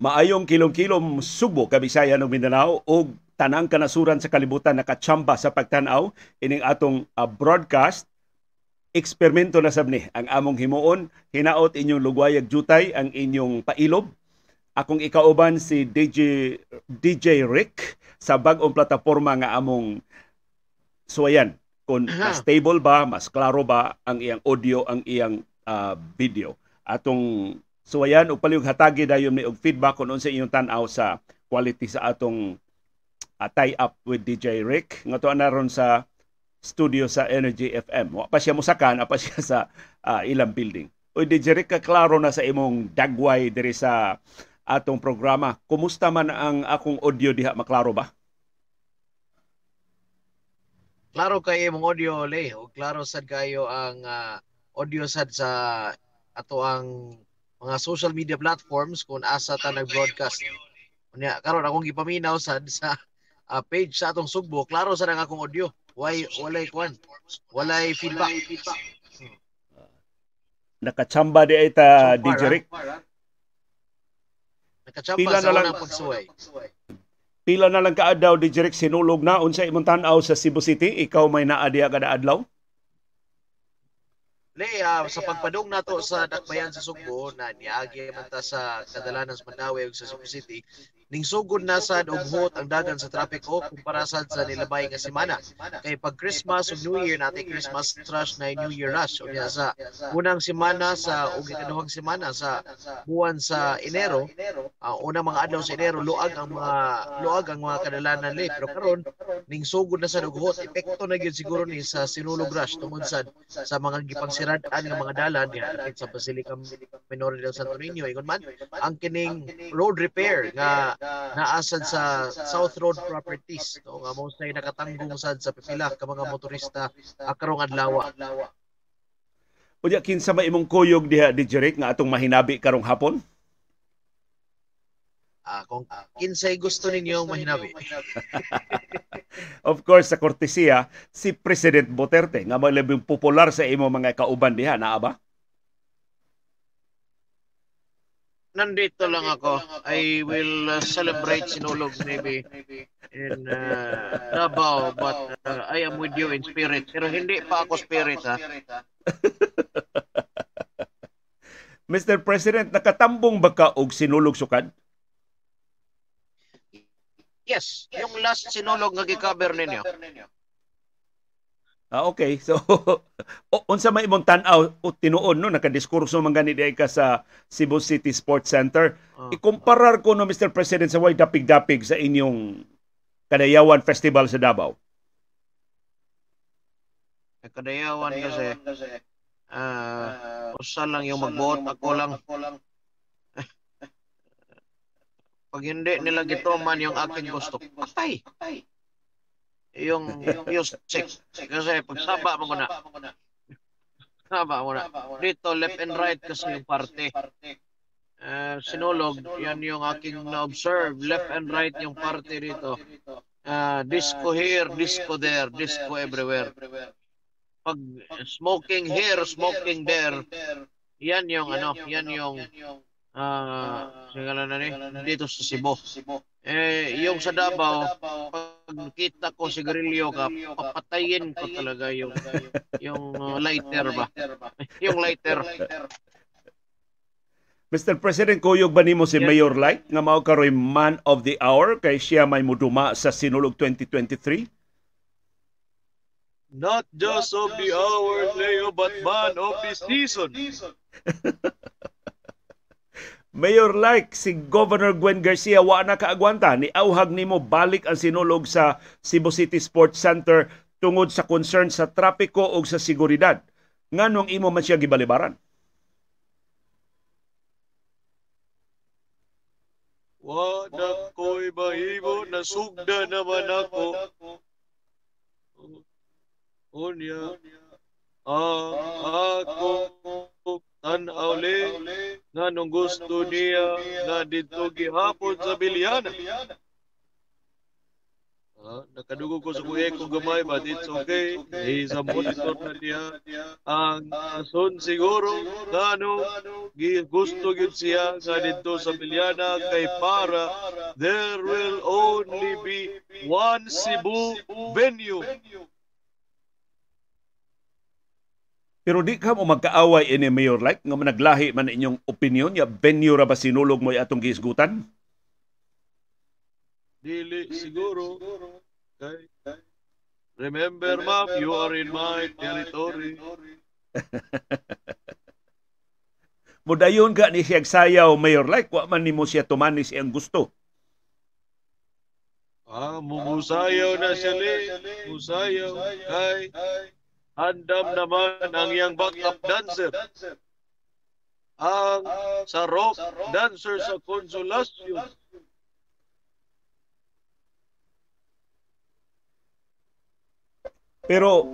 Maayong kilom-kilom Subo, Kabisayan ug Mindanao ug tanang kanasuran sa kalibutan nakachamba sa pagtanaw ining atong uh, broadcast eksperimento na sabni. Ang among himuon hinaot inyong lugwayag jutay ang inyong pailob akong ikauban si DJ DJ Rick sa bag-ong plataporma nga among suwayan. Kung mas stable ba mas klaro ba ang iyang audio ang iyang uh, video. Atong So ayan, ug palihog hatagi dayon ni og feedback kung unsa inyong tan-aw sa quality sa atong uh, tie-up with DJ Rick. Nga to na ron sa studio sa Energy FM. Wa pa siya musakan, pa siya sa uh, ilang building. O DJ Rick, kaklaro na sa imong dagway diri sa atong programa. Kumusta man ang akong audio diha, maklaro ba? Klaro kay imong audio, Le. Klaro sad kayo ang uh, audio sad sa ato ang mga social media platforms kung asa ta nag-broadcast. Unya karon akong gipaminaw sad sa uh, page sa atong Sugbo, klaro sa nang akong audio. Why walay kwan? Walay feedback. Nakachamba di ay ta so DJ Rick. Nakachamba Pila sa na lang pagsuway. Pila na lang kaadlaw DJ Rick sinulog na unsa imong tan-aw sa Cebu City? Ikaw may naa diha kada adlaw? Le, uh, sa pagpadong nato sa Dakbayan sa Sugbo na niagi man ta sa kadalanan sa Mandawi ug sa Cebu City, ning sugod na sad og hot ang dagan sa trapiko kumpara sad sa nilabay nga semana. Kay pag Christmas ug New Year natin Christmas rush na New Year rush unya sa unang semana sa ug ikaduhang semana sa buwan sa Enero uh, unang mga adlaw sa Enero luag ang mga luag ang mga kadalanan li pero karon ning sugod na sad og hot epekto na gyud siguro ni sa sinulog rush tungod sad sa mga gipangsirad-an nga mga dalan diha sa Basilica Minor del Santo Niño. Ingon man ang kining road repair nga naasad sa South Road Properties no nga mo say nakatanggong sad sa pipila ka mga motorista akarong adlaw. Unya kinsa ba imong kuyog diha di Jeric nga atong mahinabi karong hapon? Ah, kung kinsay gusto ninyong mahinabi. of course, sa kortesiya, si President Duterte nga malabing popular sa imo mga kauban diha, naa ba? Nandito lang ako. I will uh, celebrate Sinulog maybe in uh, Davao but uh, I am with you in spirit. Pero hindi pa ako spirit ha. Mr. President, nakatambong ba ka og Sinulog sukad? Yes, yung last Sinulog nga gi-cover ninyo. Ah, okay. So, unsa may imong tan-aw o tinuon no nakadiskurso man gani ka sa Cebu City Sports Center. Uh, Ikumparar ko no Mr. President sa way dapig-dapig sa inyong Kadayawan Festival sa Davao. Kadayawan kasi ah uh, usa lang yung magbuot ako lang. Pag hindi nila gituman yung aking gusto, patay. patay yung music. Kasi pagsaba mo na. Saba mo na. Dito, left and right kasi yung parte. Uh, sinulog, yan yung aking na-observe. Left and right yung parte dito. Uh, disco here, disco there, disco everywhere. Pag smoking here, smoking there, yan yung ano, yan yung uh, singala na ni, dito sa Cebu. Eh, yung sa Davao, pag nakita ko si Grillo ka, papatayin ko talaga yung yung uh, lighter ba? yung lighter. Mr. President, kuyog ba nimo si yes. Mayor Light nga mao karoy man of the hour kay siya may muduma sa Sinulog 2023? Not just of the hour, Leo, but man of the season. Mayor like si Governor Gwen Garcia wa na kaagwanta ni auhag nimo balik ang sinulog sa Cebu City Sports Center tungod sa concern sa trapiko ug sa seguridad. Nganong imo man siya gibalibaran? Wa na ko'y mahimo na sugda naman ako. Unya, ah, ako tanaw le nga nung gusto niya nga dito gihapon sa Bilyana. Ah, nakadugo ko sa kuya ko gamay but it's okay. He's a monitor na niya. Ang ason siguro nga no gusto gyud siya nga dito sa Bilyana kay para there will only be one Cebu venue. Pero di ka mo magkaaway ini Mayor like nga naglahi man inyong opinion ya venue ra ba sinulog mo atong gisgutan? Dili siguro. Kay Remember, ma'am, you are in my territory. Mudayon ka ni siya sayaw, Mayor Like, wa man nimo siya tumanis iyang gusto. Ah, mumusayaw na siya li. Musayaw. Kay handam naman ang iyang backup dancer. Ang sa rock dancer sa konsolasyon. Pero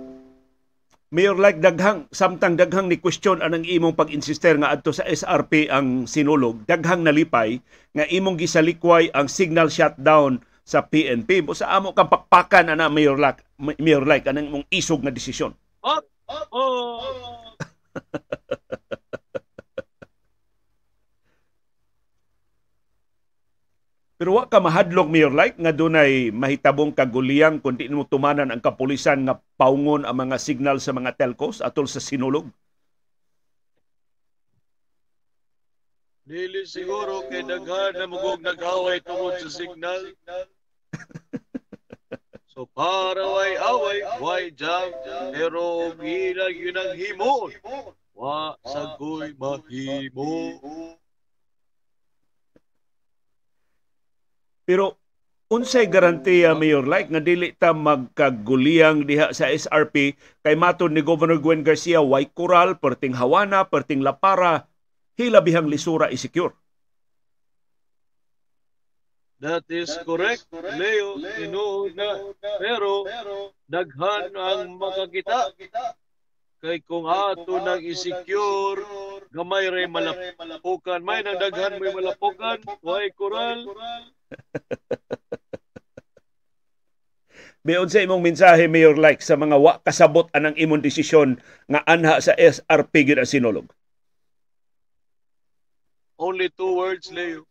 Mayor like daghang samtang daghang ni question anang imong pag-insister nga adto sa SRP ang sinulog daghang nalipay nga imong gisalikway ang signal shutdown sa PNP mo sa amo kang pakpakan ana Mayor like Mayor like anang imong isog nga desisyon. Oh, oh. Pero wa ka mahadlok Mayor like nga dunay mahitabong kaguliyang kundi mo tumanan ang kapulisan nga paungon ang mga signal sa mga telcos atol sa sinulog. Dili siguro kay daghan na mugog nag-away tungod sa signal. so para way jam, pero gila yun ang himo. Wa sagoy mahimo. Pero unsay garantiya Mayor like nga dili ta magkaguliyang diha sa SRP kay matud ni Governor Gwen Garcia way kural perting hawana perting lapara hilabihang lisura i-secure. That is correct, Leo. Tinuod na. Pero daghan ang makakita. Kay kung ato nang i-secure, gamay ray malapukan. May nang daghan may malapukan, way kural. Mayon sa imong mensahe Mayor like sa mga wa kasabot anang imong desisyon nga anha sa SRP ang sinulog. Only two words, Leo.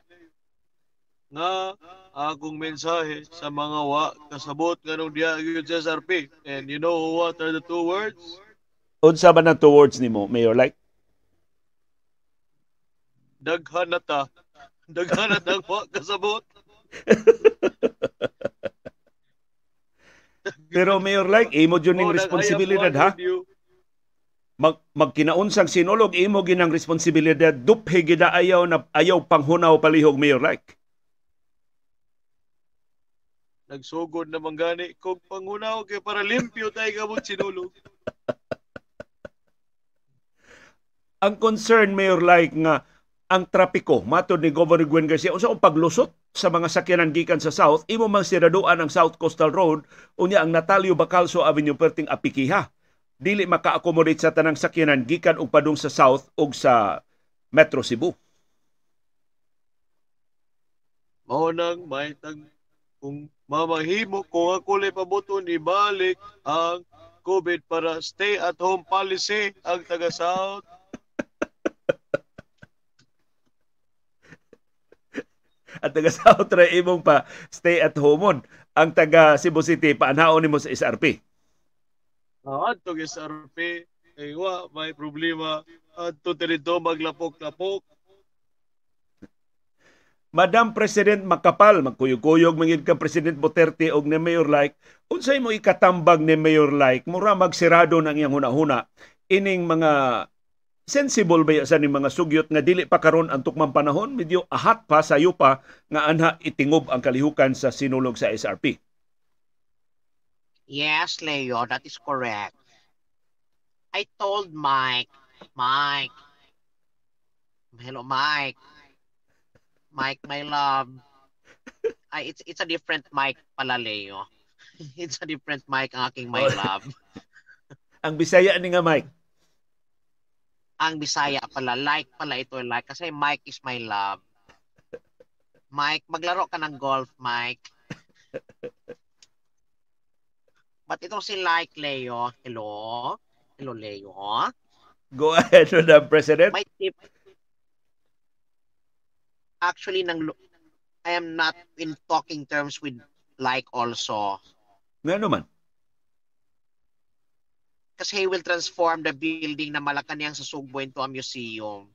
Nga akong mensahe sa mga wa kasabot nga nung diya gyud sa SRP. And you know what are the two words? Unsa ba nang two words nimo Mayor like? Daghan na ta. Daghan na ta wa kasabot. Pero Mayor like imo jud ning Oh, responsibilidad ha. Mag magkinaunsang sinulog imo ginang responsibilidad duphe gida ayaw na ayaw panghunaw palihog Mayor like. Nagsugod na manggani. Kung pangunaw kay para limpyo tayo kabot sinulog. Ang concern Mayor like nga ang trapiko matod ni Governor Gwen Garcia unsa ang paglusot sa mga sakyanan gikan sa south imo mang siraduan ang South Coastal Road unya ang Natalio Bacalso Avenue perting Apikiha. Dili maka-accommodate sa tanang sakyanan gikan og padung sa south ug sa Metro Cebu. Mao nang may tag kung mamahimo kung ako lay pabuton ibalik ang COVID para stay at home policy ang taga South. at taga south ra imong pa stay at home ang taga Cebu City paanhaon nimo sa SRP Uh, adto kay SRP ay wa may problema adto dito maglapok-lapok. Madam President makapal magkuyog-kuyog mangid ka President Duterte og ni Mayor Like unsay mo ikatambag ni Mayor Like mura magsirado nang iyang hunahuna ining mga sensible ba sa ni mga sugyot nga dili pa karon ang tukmang panahon medyo ahat pa sayo pa nga anha itingob ang kalihukan sa sinulog sa SRP. Yes, Leo, that is correct. I told Mike, Mike, hello, Mike, Mike, my love. Ay, it's it's a different Mike pala, Leo. It's a different Mike ang aking my love. Ang Bisaya ni nga Mike. Ang Bisaya pala, like pala ito, like. Kasi Mike is my love. Mike, maglaro ka ng golf, Mike. But itong si Like Leo, hello? Hello, Leo? Go ahead, Madam President. May tip, actually nang I am not in talking terms with like also Nga naman. kasi he will transform the building na Malacanang sa Sugbo into a museum.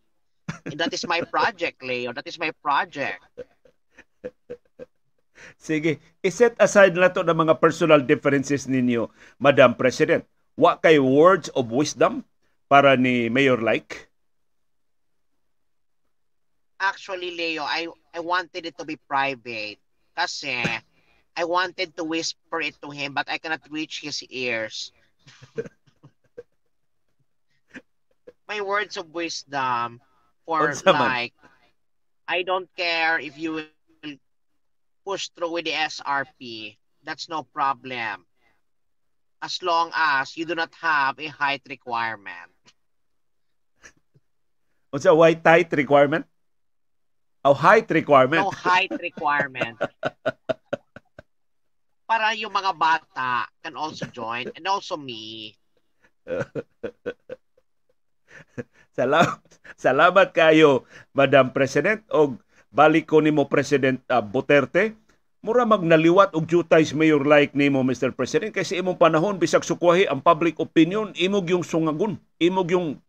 And that is my project, Leo. That is my project. Sige, iset aside na to ng mga personal differences ninyo, Madam President. Wa kay words of wisdom para ni Mayor Like? Actually, Leo, I I wanted it to be private kasi I wanted to whisper it to him but I cannot reach his ears. My words of wisdom for like I don't care if you will push through with the SRP. That's no problem. As long as you do not have a height requirement. What's a white height requirement? Oh, height requirement. no height requirement. Para yung mga bata can also join and also me. Salamat, salamat kayo, Madam President. O balik ko nimo President uh, Duterte. Mura magnaliwat og jutays mayor like nimo Mr. President kasi imong panahon bisag sukwahi ang public opinion imog yung sungagon imog yung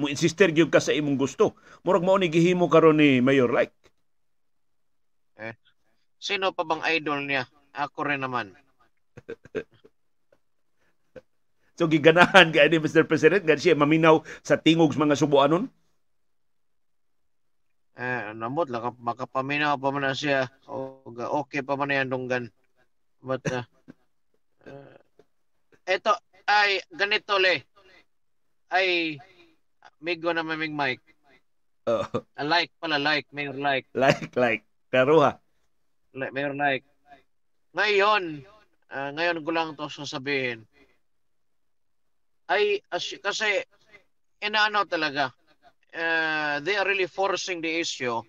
mo insister gyud ka sa imong gusto murag mao ni gihimo karon ni mayor like Sino pa bang idol niya? Ako rin naman. so giganahan kay ni Mr. President nga siya maminaw sa tingog sa mga subuanon Eh, namot lang, makapaminaw pa man siya. O, okay pa man yan dunggan. But, uh, uh, eto, ay, ganito le. Ay, migo na maming mic. Oh, A like pala, like, mayor like. like like pero ha like mayor like. Ngayon, ah, ngayon ko lang to sasabihin. Ay, as- kasi, inaano talaga, uh, they are really forcing the issue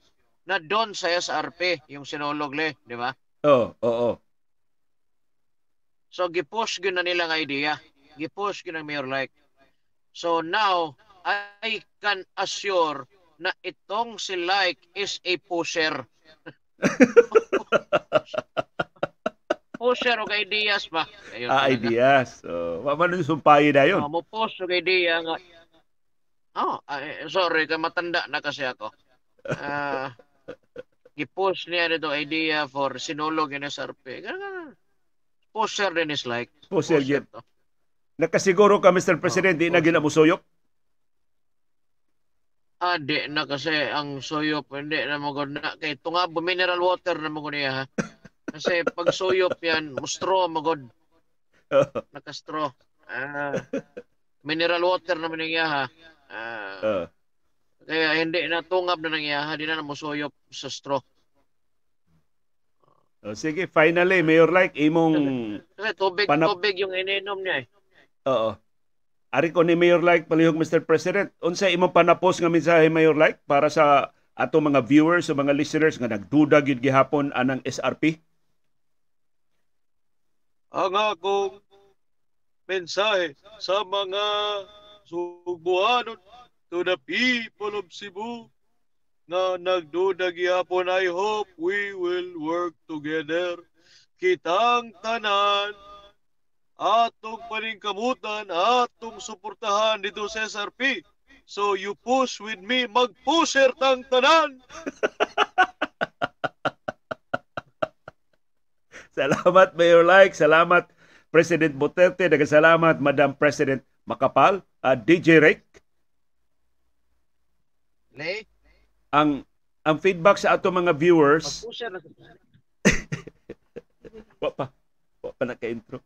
na doon sa SRP, yung sinulog le, di ba? oh oo oh, So, gipush yun na nilang idea. Gipush yun ng mayor like. So, now, I can assure na itong si like is a pusher. pusher o ideas ba? Ayun ah, talaga. ideas so wa man yung sumpayi na yun Oh, mo post og idea nga. Oh, ay, sorry kay matanda na kasi ako. Ah, gi-post niya dito idea for sinulog in SRP. Ganun. Poster din is like. Poster yun. to. nakasiguro ka Mr. President di na okay. ginamusuyok Ah, di na kasi ang suyop hindi na na kay tunga mineral water na mo niya ha. Kasi pag suyop yan, straw mo god. Naka-straw. Ah, mineral water naman niya ha. Ah, uh, Kaya hindi na tungab na nangyaha, di na namusuyop sa straw. oh, sige finally mayor like imong Kasi tubig, Panap- tubig yung ininom niya eh. Oo. Ari ko ni Mayor Like palihog Mr. President. Unsa imong panapos nga mensahe Mayor Like para sa ato mga viewers o mga listeners nga nagduda gyud gihapon anang SRP? ang akong mensahe sa mga Sugbuanon to the people of Cebu nga nagduda gihapon I hope we will work together kitang tanan atong paningkamutan atong suportahan dito sa SRP so you push with me mag-pusher tang tanan! Salamat Mayor Like, salamat President Duterte, salamat Madam President Makapal, uh, DJ Rick. Le, Ang ang feedback sa ato mga viewers, pag-pusher na sa wa pa, wa pa naka-intro.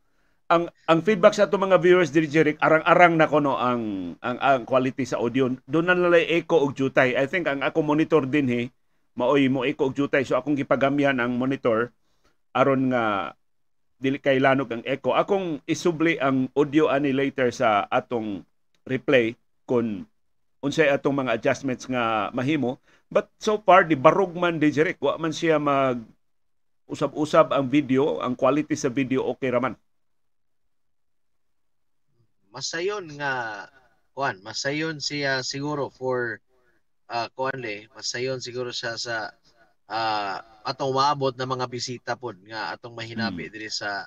Ang ang feedback sa ato mga viewers diri Rick, arang-arang na kono ang ang ang quality sa audio. Doon na nalay echo og jutay. I think ang ako monitor din he, maoy mo echo og jutay so akong gipagamyan ang monitor aron nga dili kay lanog ang echo. Akong isubli ang audio ani later sa atong replay kung unsay atong mga adjustments nga mahimo. But so far di barog man di Rick, wa man siya mag usab-usab ang video, ang quality sa video okay raman. Masayon nga kuan masayon siya siguro for uh, kuan le, masayon siguro siya sa uh, atong maabot na mga bisita pod nga atong mahinabi mm. diri sa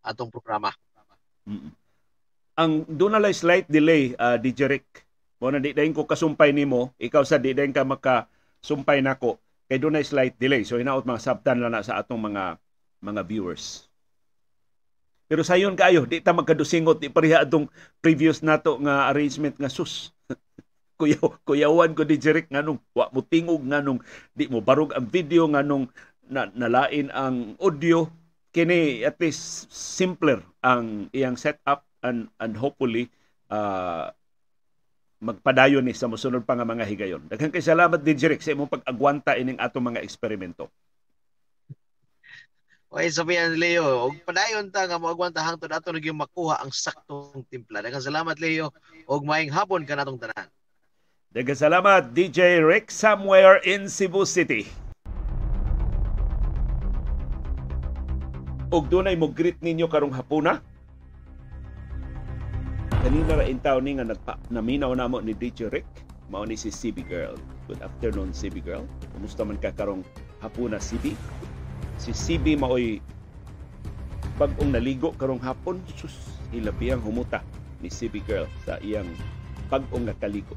atong programa. Mm. Ang na slight delay uh, DJ Rick. Mo na di dayon ko kasumpay nimo, ikaw sa di dayon ka maka sumpay nako kay na slight delay. So hinaot mga sabtan lang na sa atong mga mga viewers. Pero sayon kaayo, di ta magkadusingot di pareha atong previous nato nga arrangement nga sus. kuyaw kuyawan ko di Jeric nganong wa mo tingog nganong di mo barog ang video nganong na, nalain ang audio kini at least simpler ang iyang setup and and hopefully uh, magpadayon ni sa mosunod pa nga mga higayon. Daghang kay salamat din Jeric sa imong pag-agwanta ining atong mga eksperimento. Okay, sabihan Leo, og padayon ta nga moagwanta hangtod ato naging makuha ang saktong timpla. Daghang salamat Leo og maayong hapon kanatong tanan. Daghang salamat DJ Rick somewhere in Cebu City. Og dunay mo greet ninyo karong hapuna. Kanina ra intaw ni nga nagpa naminaw namo ni DJ Rick mao ni si CB Girl. Good afternoon CB Girl. Kumusta man ka karong hapuna CB? Si CB maoy bagong naligo karong hapon sus ilabiyang humuta ni CB girl sa iyang bagong nakaligo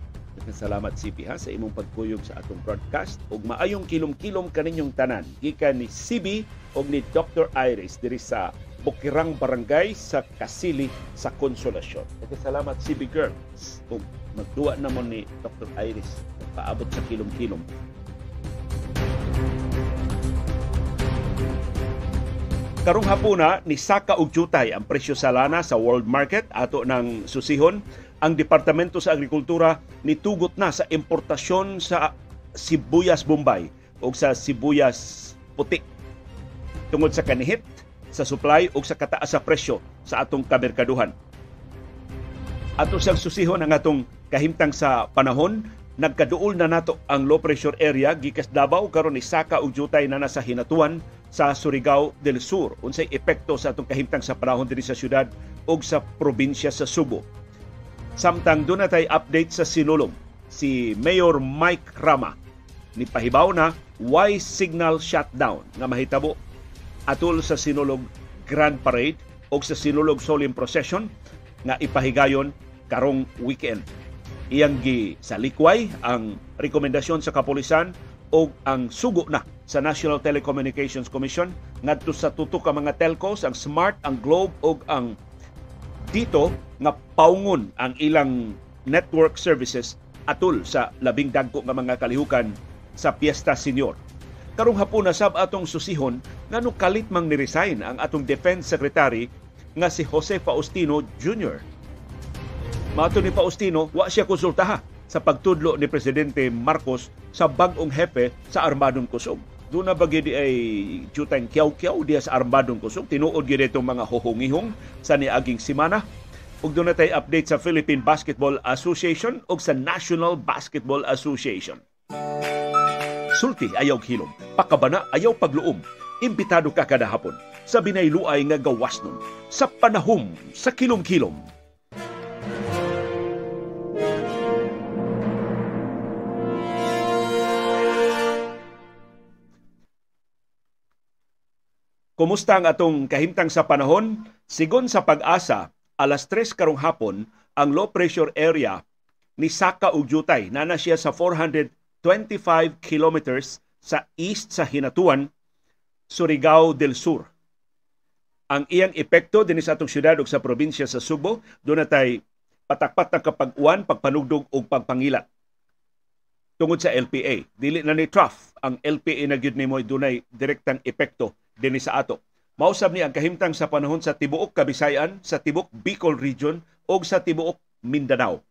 salamat CB ha sa imong pagkuyog sa atong broadcast ug maayong kilom-kilom kaninyong tanan gikan ni CB ug ni Dr. Iris diri sa Bukirang Barangay sa Kasili sa Konsolasyon. Salamat CB Girls ug magduwa namon ni Dr. Iris paabot sa kilom-kilom Karong hapuna ni saka og jutay ang presyo sa lana sa world market. Ato ng susihon. Ang Departamento sa Agrikultura nitugot na sa importasyon sa sibuyas Bombay o sa sibuyas puti. Tungod sa kanihit sa supply o sa kataas sa presyo sa atong kamerkaduhan. Ato siyang susihon ang atong kahimtang sa panahon. Nagkaduol na nato ang low pressure area gikas Davao karon ni saka og jutay na nasa hinatuan sa Surigao del Sur. Unsay epekto sa atong kahimtang sa panahon diri sa syudad ug sa probinsya sa Subo. Samtang doon natay update sa Sinulog, si Mayor Mike Rama. Ni pahibaw na why signal shutdown? nga mahitabo. Atol sa Sinulog Grand Parade o sa Sinulog Solemn Procession nga ipahigayon karong weekend. Iyang gi sa likway ang rekomendasyon sa kapulisan o ang sugo na sa National Telecommunications Commission ngadto sa tuto ka mga telcos ang Smart, ang Globe ug ang dito nga paungon ang ilang network services atul sa labing dagko nga mga kalihukan sa Piesta Senior. Karong hapon na sab atong susihon ngano kalit mang ni-resign ang atong Defense Secretary nga si Jose Faustino Jr. Mato ni Faustino, wa siya konsultaha sa pagtudlo ni Presidente Marcos sa bagong hepe sa Armadong Kusog doon na bagi di ay jutang kiyaw-kiyaw diya sa armadong kusog. Tinuod gyud itong mga hohongihong sa niaging simana. Ug doon na tayo update sa Philippine Basketball Association ug sa National Basketball Association. Sulti ayaw hilom, pakabana ayaw pagluom. Imbitado ka kada hapon sa binayluay nga gawas nun, sa panahom sa kilom-kilom Kumusta ang atong kahimtang sa panahon? Sigon sa pag-asa, alas 3 karong hapon, ang low pressure area ni Saka ug Jutay na siya sa 425 kilometers sa east sa Hinatuan, Surigao del Sur. Ang iyang epekto din sa atong syudad ug sa probinsya sa Subo, doon natay patakpat ng kapag-uwan, pagpanugdog ug pagpangila tungod sa LPA. Dili na ni trough ang LPA na gyud nimo dunay direktang epekto dinhi sa ato. Mausab ni ang kahimtang sa panahon sa tibuok Kabisayan, sa tibuok Bicol region o sa tibuok Mindanao.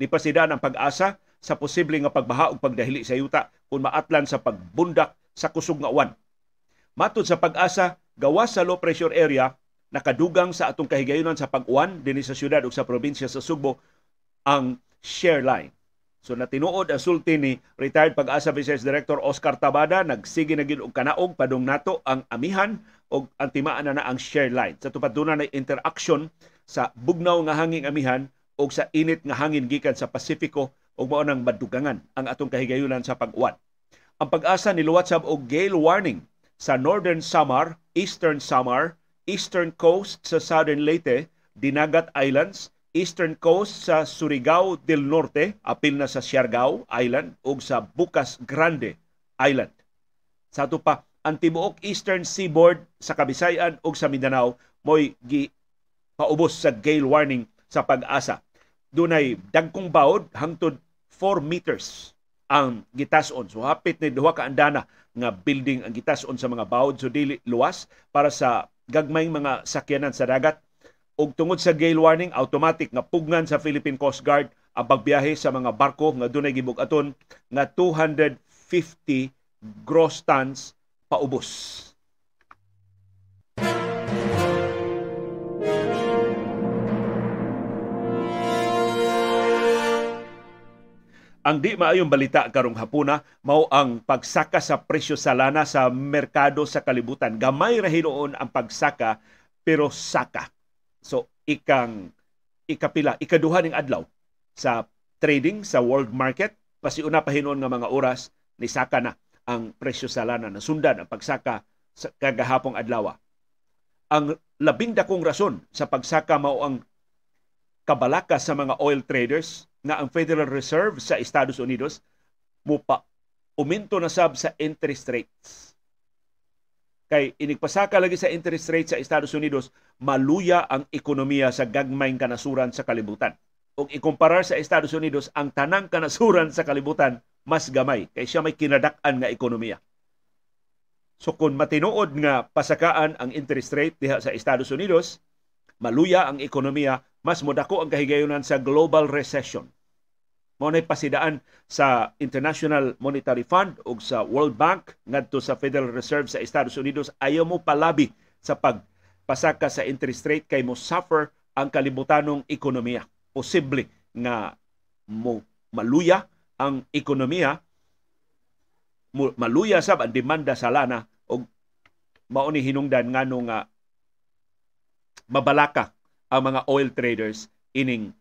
Nipasidan ang pag-asa sa posible nga pagbaha ug pagdahili sa yuta kung maatlan sa pagbundak sa kusog nga uwan. Matod sa pag-asa, gawas sa low pressure area nakadugang sa atong kahigayunan sa pag-uwan dinhi sa syudad ug sa probinsya sa Subo ang share line So natinuod ang sulti ni retired pag-asa Vice Director Oscar Tabada nagsige na gid og kanaog padung nato ang amihan og ang timaan na, na ang share line. Sa tupad na interaction sa bugnaw nga hangin amihan o sa init nga hangin gikan sa Pasifiko o ug mao nang madugangan ang atong kahigayunan sa pag-uwan. Ang pag-asa ni Luwatsab og gale warning sa Northern Samar, Eastern Samar, Eastern Coast sa Southern Leyte, Dinagat Islands, Eastern Coast sa Surigao del Norte, apil na sa Siargao Island ug sa Bukas Grande Island. Sa ato pa, ang tibuok Eastern Seaboard sa Kabisayan ug sa Mindanao mo'y gi paubos sa gale warning sa pag-asa. Dunay dagkong bawod hangtod 4 meters ang gitason. So hapit ni duha ka andana nga building ang gitason sa mga bawod so dili luwas para sa gagmayng mga sakyanan sa dagat ug tungod sa gale warning automatic nga pugnan sa Philippine Coast Guard ang pagbiyahe sa mga barko nga dunay gibug-aton nga 250 gross tons paubos. Ang di maayong balita karong hapuna mao ang pagsaka sa presyo sa lana sa merkado sa kalibutan. Gamay ra hinuon ang pagsaka pero saka. So ikang ikapila, ikaduha ning adlaw sa trading sa world market pasiuna pa hinuon nga mga oras ni saka na ang presyo sa lana nasundan ang pagsaka sa kagahapong adlaw. Ang labing dakong rason sa pagsaka mao ang kabalaka sa mga oil traders nga ang Federal Reserve sa Estados Unidos mupa uminto na sab sa interest rates. Kay inigpasaka lagi sa interest rate sa Estados Unidos, maluya ang ekonomiya sa gagmayng kanasuran sa kalibutan. Kung ikumparar sa Estados Unidos, ang tanang kanasuran sa kalibutan mas gamay kay siya may kinadak-an nga ekonomiya. So kung matinuod nga pasakaan ang interest rate diha sa Estados Unidos, maluya ang ekonomiya, mas modako ang kahigayonan sa global recession. Mao nay pasidaan sa International Monetary Fund ug sa World Bank ngadto sa Federal Reserve sa Estados Unidos ayaw mo palabi sa pagpasaka sa interest rate kay mo suffer ang kalibutanong ekonomiya. Posible nga mo maluya ang ekonomiya maluya sab ang demanda sa lana og mao ni hinungdan ngano nga mabalaka ang mga oil traders ining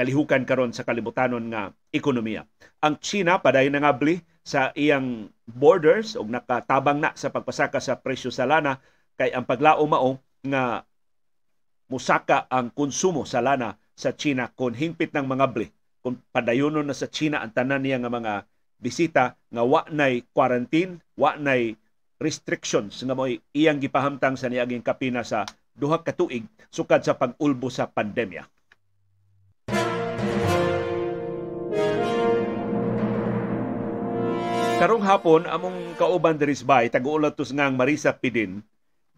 kalihukan karon sa kalibutanon nga ekonomiya. Ang China paday nangabli sa iyang borders og nakatabang na sa pagpasaka sa presyo sa lana kay ang paglao mao nga musaka ang konsumo sa lana sa China kon hingpit ng mga bli kung padayonon na sa China ang tanan niya nga mga bisita nga wa nay quarantine, wa nay restrictions nga mo iyang gipahamtang sa niaging kapina sa duha ka tuig sukad sa pag-ulbo sa pandemya. Karong hapon among kauban diri sa bay tag-uulat tos ngang Marisa Pidin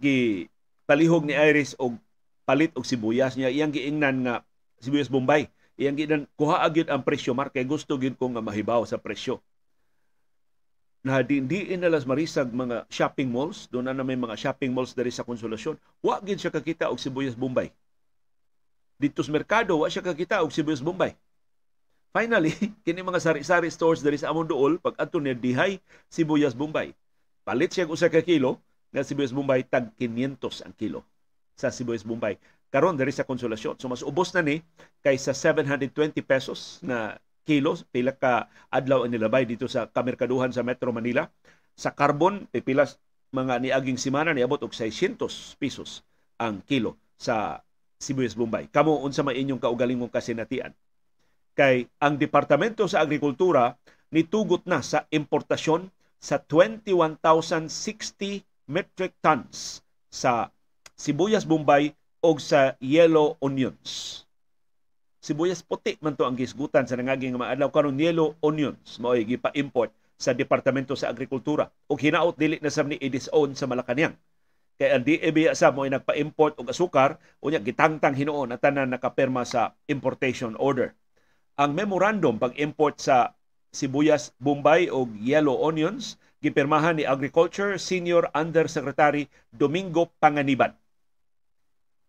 gi palihog ni Iris og palit og sibuyas niya iyang giingnan nga sibuyas Bombay. Iyang gidan kuha agyud ang presyo mar kay gusto gyud ko nga mahibaw sa presyo. Na di, di inalas marisag mga shopping malls, doon na may mga shopping malls diri sa konsolasyon. Wa gid siya kakita og sibuyas Bombay. Dito sa merkado wa siya kakita og sibuyas Bombay Finally, kini mga sari-sari stores diri sa among duol pag adto ni dihay sibuyas Bombay. Palit siya usa ka kilo nga sibuyas Bombay tag 500 ang kilo sa sibuyas Bombay. Karon diri sa konsolasyon. So mas ubos na ni kaysa 720 pesos na kilo pila ka adlaw ang nilabay dito sa kamerkaduhan sa Metro Manila. Sa carbon pipilas mga niaging semana niabot og 600 pesos ang kilo sa sibuyas Bombay. Kamo unsa may inyong kaugalingong kasinatian? Kay ang Departamento sa Agrikultura nitugot na sa importasyon sa 21,060 metric tons sa sibuyas Bombay o sa yellow onions. Sibuyas puti man to ang gisgutan sa nangaging mga adlaw karon yellow onions mao gipa-import sa Departamento sa Agrikultura. Ug hinaot dili na sa ni i-disown sa Malacañang kay ang DEB sa mo nagpa-import og asukar unya gitangtang hinuon na tanan nakapirma sa importation order ang memorandum pag-import sa sibuyas Bombay o yellow onions gipirmahan ni Agriculture Senior Undersecretary Domingo Panganiban.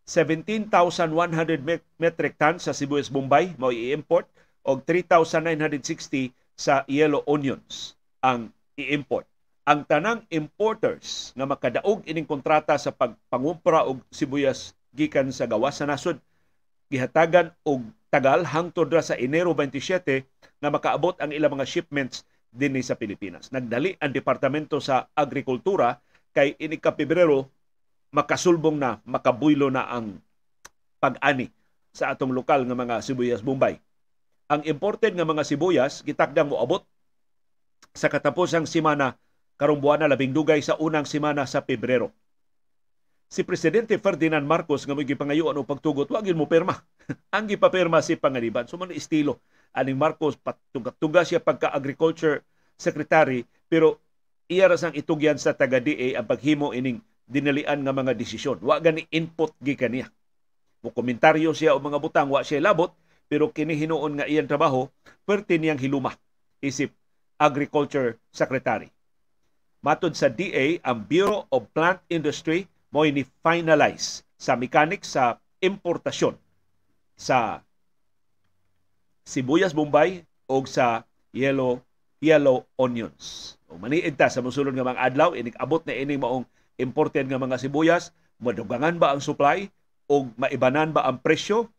17,100 metric tons sa sibuyas Bombay mao i-import og 3,960 sa yellow onions ang i-import. Ang tanang importers nga makadaog ining kontrata sa pagpangumpra og sibuyas gikan sa gawas sa nasod gihatagan og tagal hangtod ra sa Enero 27 nga makaabot ang ilang mga shipments dinhi sa Pilipinas. Nagdali ang Departamento sa Agrikultura kay ini ka Pebrero makasulbong na, makabuylo na ang pag-ani sa atong lokal nga mga sibuyas Bombay. Ang imported nga mga sibuyas gitakdang moabot sa katapusang simana karong buwan na labing dugay sa unang simana sa Pebrero. Si Presidente Ferdinand Marcos nga mo gipangayuan og pagtugot wa gyud mo perma. ang gipapirma si Panganiban so man estilo aning Marcos patuga siya pagka agriculture secretary pero iya ra sang itugyan sa taga DA ang paghimo ining dinalian nga mga desisyon. Wa gani input gi kaniya. Mo komentaryo siya o mga butang wa siya labot pero kini hinuon nga iyang trabaho perti niyang hiluma isip Agriculture Secretary. Matod sa DA, ang Bureau of Plant Industry mo ni finalize sa mechanics sa importasyon sa sibuyas Bombay o sa yellow yellow onions. O maniid ta sa musulod nga mga adlaw inig abot na ining maong imported nga mga sibuyas, madugangan ba ang supply o maibanan ba ang presyo?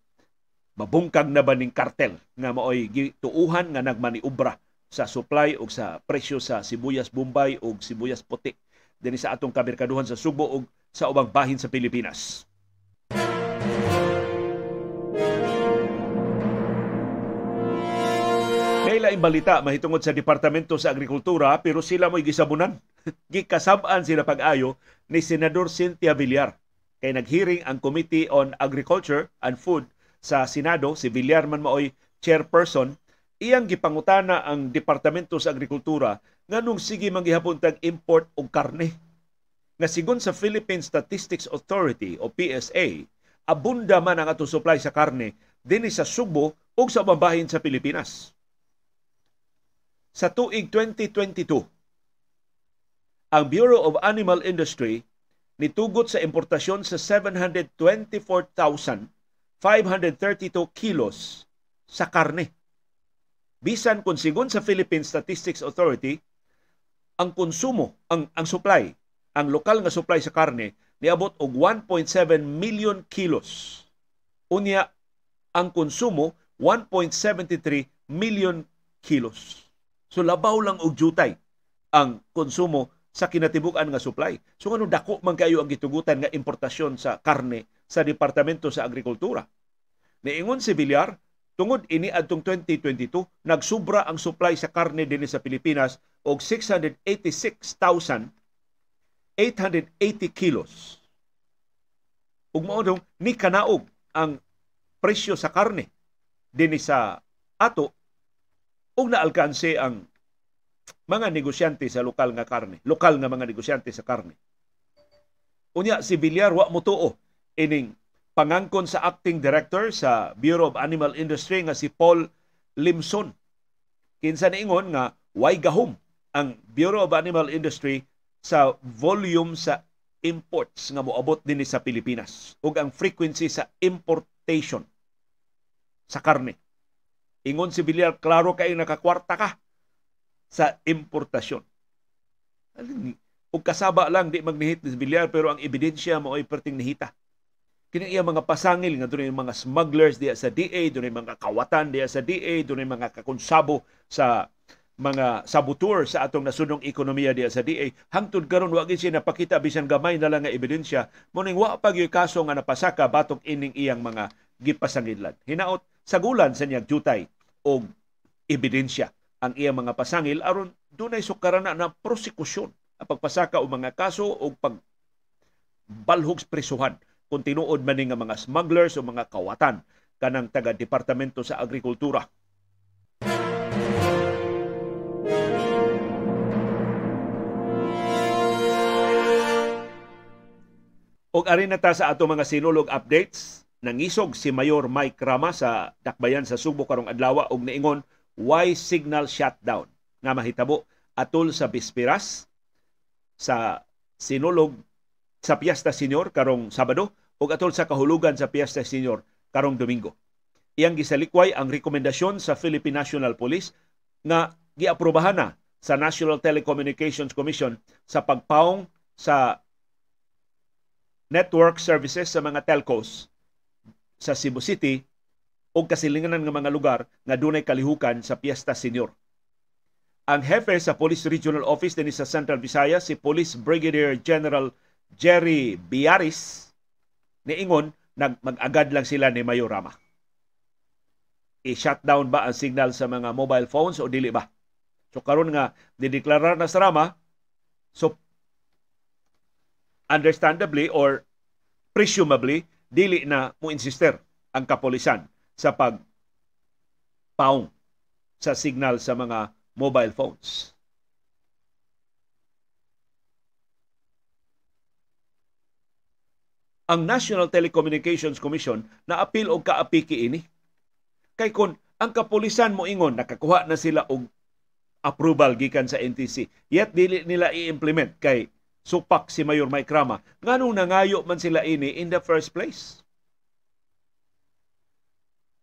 Mabungkag na ba ning kartel nga maoy gituuhan nga nagmaniubra sa supply o sa presyo sa sibuyas Bombay o sibuyas puti dinhi sa atong kamerkaduhan sa Subo o sa ubang bahin sa Pilipinas. Naila balita mahitungod sa Departamento sa Agrikultura pero sila mo'y gisabunan. Gikasab-an sila pag-ayo ni Senador Cynthia Villar. Kay naghearing ang Committee on Agriculture and Food sa Senado, si Villar man maoy chairperson, iyang gipangutana ang Departamento sa Agrikultura nganong sige manggihapon tag import og karne. Nga sigon sa Philippine Statistics Authority o PSA, abunda man ang ato supply sa karne dinhi sa Subo ug sa babahin sa Pilipinas sa tuig 2022, ang Bureau of Animal Industry nitugot sa importasyon sa 724,532 kilos sa karne. Bisan kung sigon sa Philippine Statistics Authority, ang konsumo, ang, ang supply, ang lokal nga supply sa karne niabot og 1.7 million kilos. Unya ang konsumo 1.73 million kilos. So labaw lang og jutay ang konsumo sa kinatibuk-an nga supply. So ano dako man kayo ang gitugutan nga importasyon sa karne sa Departamento sa Agrikultura. Niingon si Villar, tungod ini adtong 2022, nagsubra ang supply sa karne dinhi sa Pilipinas og 686,880 kilos. Ug mao ni kanaog ang presyo sa karne dinhi sa ato ug naalkanse ang mga negosyante sa lokal nga karne, lokal nga mga negosyante sa karne. Unya si Villar wa mutuo ining pangangkon sa acting director sa Bureau of Animal Industry nga si Paul Limson. Kinsa niingon nga way gahom ang Bureau of Animal Industry sa volume sa imports nga moabot dinhi sa Pilipinas ug ang frequency sa importation sa karne. Ingon si Villar, klaro kay nakakwarta ka sa importasyon. O kasaba lang di magnihit ni Villar pero ang ebidensya mo ay perting nihita. Kini iya mga pasangil nga dunay mga smugglers diya sa DA, dunay mga kawatan diya sa DA, dunay mga kakonsabo sa mga saboteur sa atong nasunong ekonomiya diya sa DA hangtod karon wa gid siya napakita bisan gamay na lang nga ebidensya mo ning wa pa gyud kaso nga napasaka batok ining iyang mga gipasangilad. Hinaot sagulan sa niyang jutay og ebidensya ang iyang mga pasangil aron dunay sukarana na prosekusyon ang pagpasaka og mga kaso o pag balhog presuhan kung tinuod man nga mga smugglers o mga kawatan kanang taga Departamento sa Agrikultura. Og ari na ta sa ato mga sinulog updates Nangisog si Mayor Mike Rama sa Dakbayan sa Subo karong adlaw og niingon why signal shutdown nga mahitabo atol sa Bispiras sa sinulog sa Piesta Senior karong Sabado ug atol sa kahulugan sa Piesta Senior karong Domingo. Iyang gisalikway ang rekomendasyon sa Philippine National Police nga giaprobahan na sa National Telecommunications Commission sa pagpaong sa network services sa mga telcos sa Cebu City o kasilinganan nga mga lugar nga dunay kalihukan sa Piesta Senior. Ang hepe sa Police Regional Office din sa Central Visayas, si Police Brigadier General Jerry Biaris, niingon nag mag-agad lang sila ni Mayorama. I-shutdown ba ang signal sa mga mobile phones o dili ba? So karon nga dideklarar na sa Rama, so understandably or presumably dili na mo insister ang kapolisan sa pag paung sa signal sa mga mobile phones. Ang National Telecommunications Commission na apil og kaapiki ini. Kay kun ang kapulisan mo ingon nakakuha na sila og approval gikan sa NTC, yet dili nila i-implement kay supak si Mayor Mike Rama. Nganong nangayo man sila ini in the first place?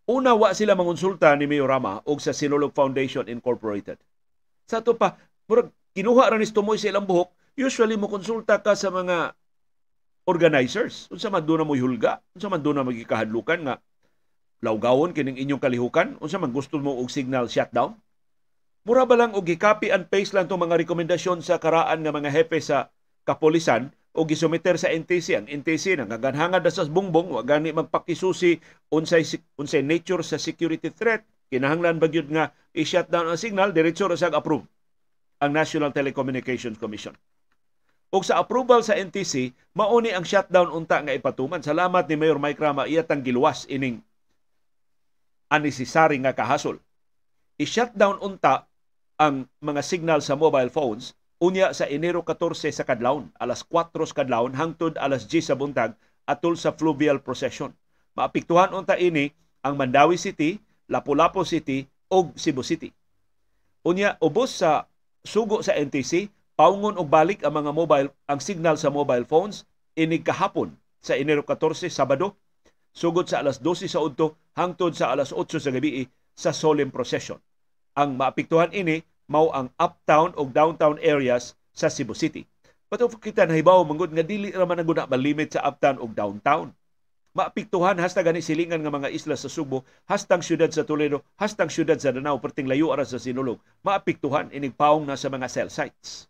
Una wa sila mangonsulta ni Mayor Rama og sa Sinulog Foundation Incorporated. Sa to pa, murag kinuha ra ni tumoy sa ilang buhok, usually mo konsulta ka sa mga organizers. Unsa man do na mo hulga, unsa man do na magikahadlukan nga lawgawon kining inyong kalihukan, unsa man gusto mo og signal shutdown? Mura ba lang og gi-copy and paste lang tong mga rekomendasyon sa karaan nga mga hepe sa kapolisan o gisumiter sa NTC ang NTC na gaganhangad sa bungbong wa gani magpakisusi unsay unsay nature sa security threat. Kinahanglan ba gyud nga i-shutdown ang signal diretso ra sag approve ang National Telecommunications Commission. Ug sa approval sa NTC mauni ang shutdown unta nga ipatuman. Salamat ni Mayor Mike Rama iya tang giluwas ining unnecessary nga kahasol. I-shutdown unta ang mga signal sa mobile phones unya sa Enero 14 sa kadlawon, alas 4 sa kadlawon hangtod alas 10 sa buntag atol sa fluvial procession. Maapektuhan unta ini ang Mandawi City, Lapu-Lapu City ug Cebu City. Unya ubos sa sugo sa NTC, paungon og balik ang mga mobile ang signal sa mobile phones ini kahapon sa Enero 14 Sabado sugod sa alas 12 sa udto hangtod sa alas 8 sa gabi sa solemn procession. Ang maapektuhan ini mao ang uptown o downtown areas sa Cebu City. Pato kita nahibaw manggod nga dili ra man guna limit sa uptown o downtown. Maapiktuhan hasta gani silingan nga mga isla sa Subo, hastang syudad sa Toledo, hastang syudad sa Danao, perting layo ara sa Sinulog. Maapiktuhan inig paong na sa mga cell sites.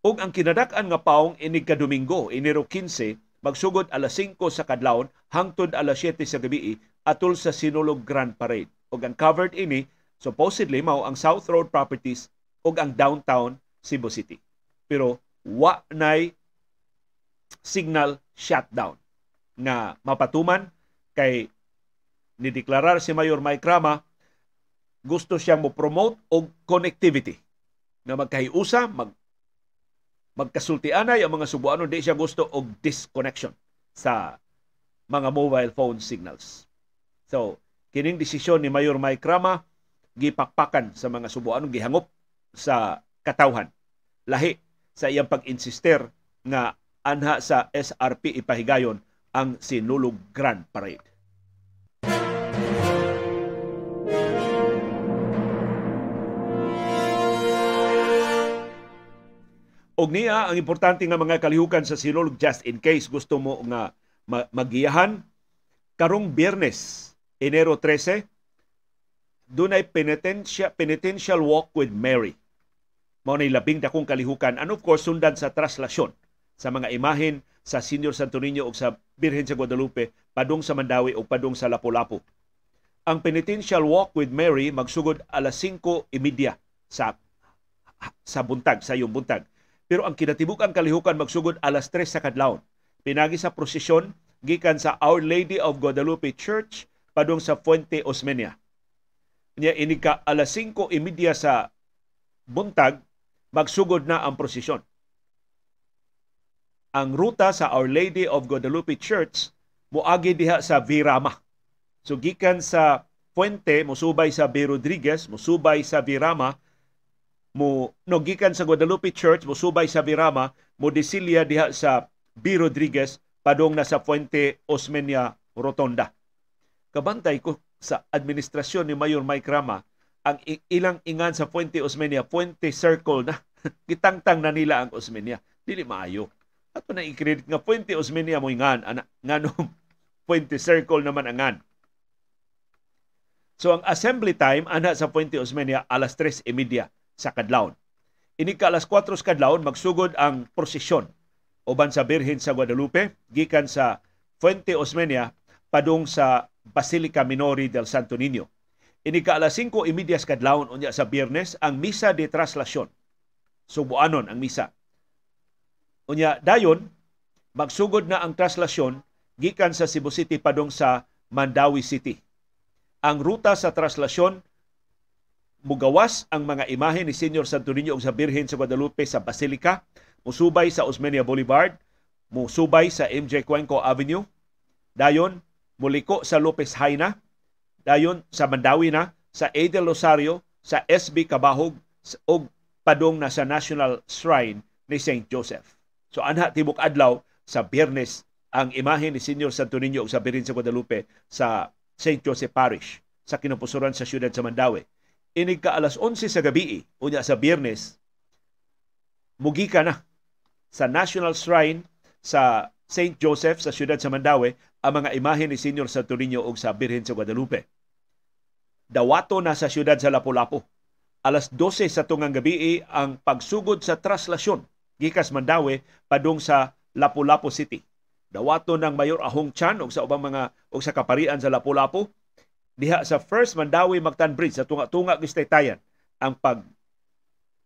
Ug ang kinadak-an nga paong inig kadomingo, Enero 15, magsugod alas 5 sa kadlawon hangtod alas 7 sa gabi atol sa Sinulog Grand Parade. Ug ang covered ini Supposedly, mao ang South Road Properties o ang downtown Cebu City. Pero wa nay signal shutdown na mapatuman kay nideklarar si Mayor Mike Rama gusto siyang mo promote og connectivity na magkahiusa mag magkasultianay ang mga Subuano di siya gusto og disconnection sa mga mobile phone signals. So, kining desisyon ni Mayor Mike Rama gipakpakan sa mga subuan gihangop sa katawhan lahi sa iyang pag-insister nga anha sa SRP ipahigayon ang Sinulog Grand Parade. Og niya ang importante nga mga kalihukan sa Sinulog just in case gusto mo nga magiyahan karong Biyernes Enero 13 dunay penitential, penitential walk with Mary. Mao nay labing dakong kalihukan and of course sundan sa traslasyon sa mga imahen sa Senior Santo Niño o sa Birhen sa Guadalupe padung sa Mandawi o padung sa Lapu-Lapu. Ang penitential walk with Mary magsugod alas 5:30 sa sa buntag sa iyong buntag. Pero ang kinatibuk-ang kalihukan magsugod alas 3 sa kadlawon. Pinagi sa prosesyon gikan sa Our Lady of Guadalupe Church padung sa Fuente Osmeña niya ini ka alas 5 imidya sa buntag magsugod na ang prosesyon. Ang ruta sa Our Lady of Guadalupe Church moagi diha sa Virama. So gikan sa Puente musubay sa B. Rodriguez, musubay sa Virama, mo no gikan sa Guadalupe Church musubay sa Virama, mo disilya diha sa B. Rodriguez padong na sa Fuente Osmeña Rotonda. Kabantay ko sa administrasyon ni Mayor Mike Rama ang ilang ingan sa Fuente Osmeña, Fuente Circle na. Gitangtang na nila ang Osmeña. Dili maayo. Ato na i-credit nga Fuente Osmeña mo ingan, ana, nganong Puente Circle naman angan. So ang assembly time ana sa Puente Osmeña alas 3:30 sa kadlawon. Ini ka alas 4 sa kadlawon magsugod ang prosesyon uban sa Birhen sa Guadalupe gikan sa Fuente Osmeña padung sa Basilica Minori del Santo Niño. Ini alas 5:30 sa kadlawon unya sa Biyernes ang misa de traslasyon. Subuanon ang misa. Unya dayon magsugod na ang traslasyon gikan sa Cebu City padung sa Mandawi City. Ang ruta sa traslasyon mugawas ang mga imahe ni Senyor Santo Niño ug sa Birhen sa Guadalupe sa Basilica, musubay sa Osmeña Boulevard, musubay sa MJ Cuenco Avenue, dayon muliko sa Lopez Haina, dayon sa Mandawi na, sa Edel Rosario, sa SB Kabahog ug padung na sa National Shrine ni St. Joseph. So anha tibok adlaw sa Biyernes ang imahe ni Senyor Santo Niño sa Birin sa Guadalupe sa St. Joseph Parish sa kinapusuran sa siyudad sa Mandawi. Inig ka alas 11 sa gabi, unya sa Biyernes, mugi ka na sa National Shrine sa St. Joseph sa siyudad sa Mandawi ang mga imahe ni Senyor Santo Niño ug sa Birhen sa Guadalupe. Dawato na sa siyudad sa Lapu-Lapu. Alas 12 sa tungang gabi ang pagsugod sa traslasyon gikas Mandawi padung sa Lapu-Lapu City. Dawato ng Mayor Ahong Chan ug sa ubang mga ug sa kaparian sa Lapu-Lapu diha sa First Mandawi Mactan Bridge sa tunga-tunga Gistaytayan ang pag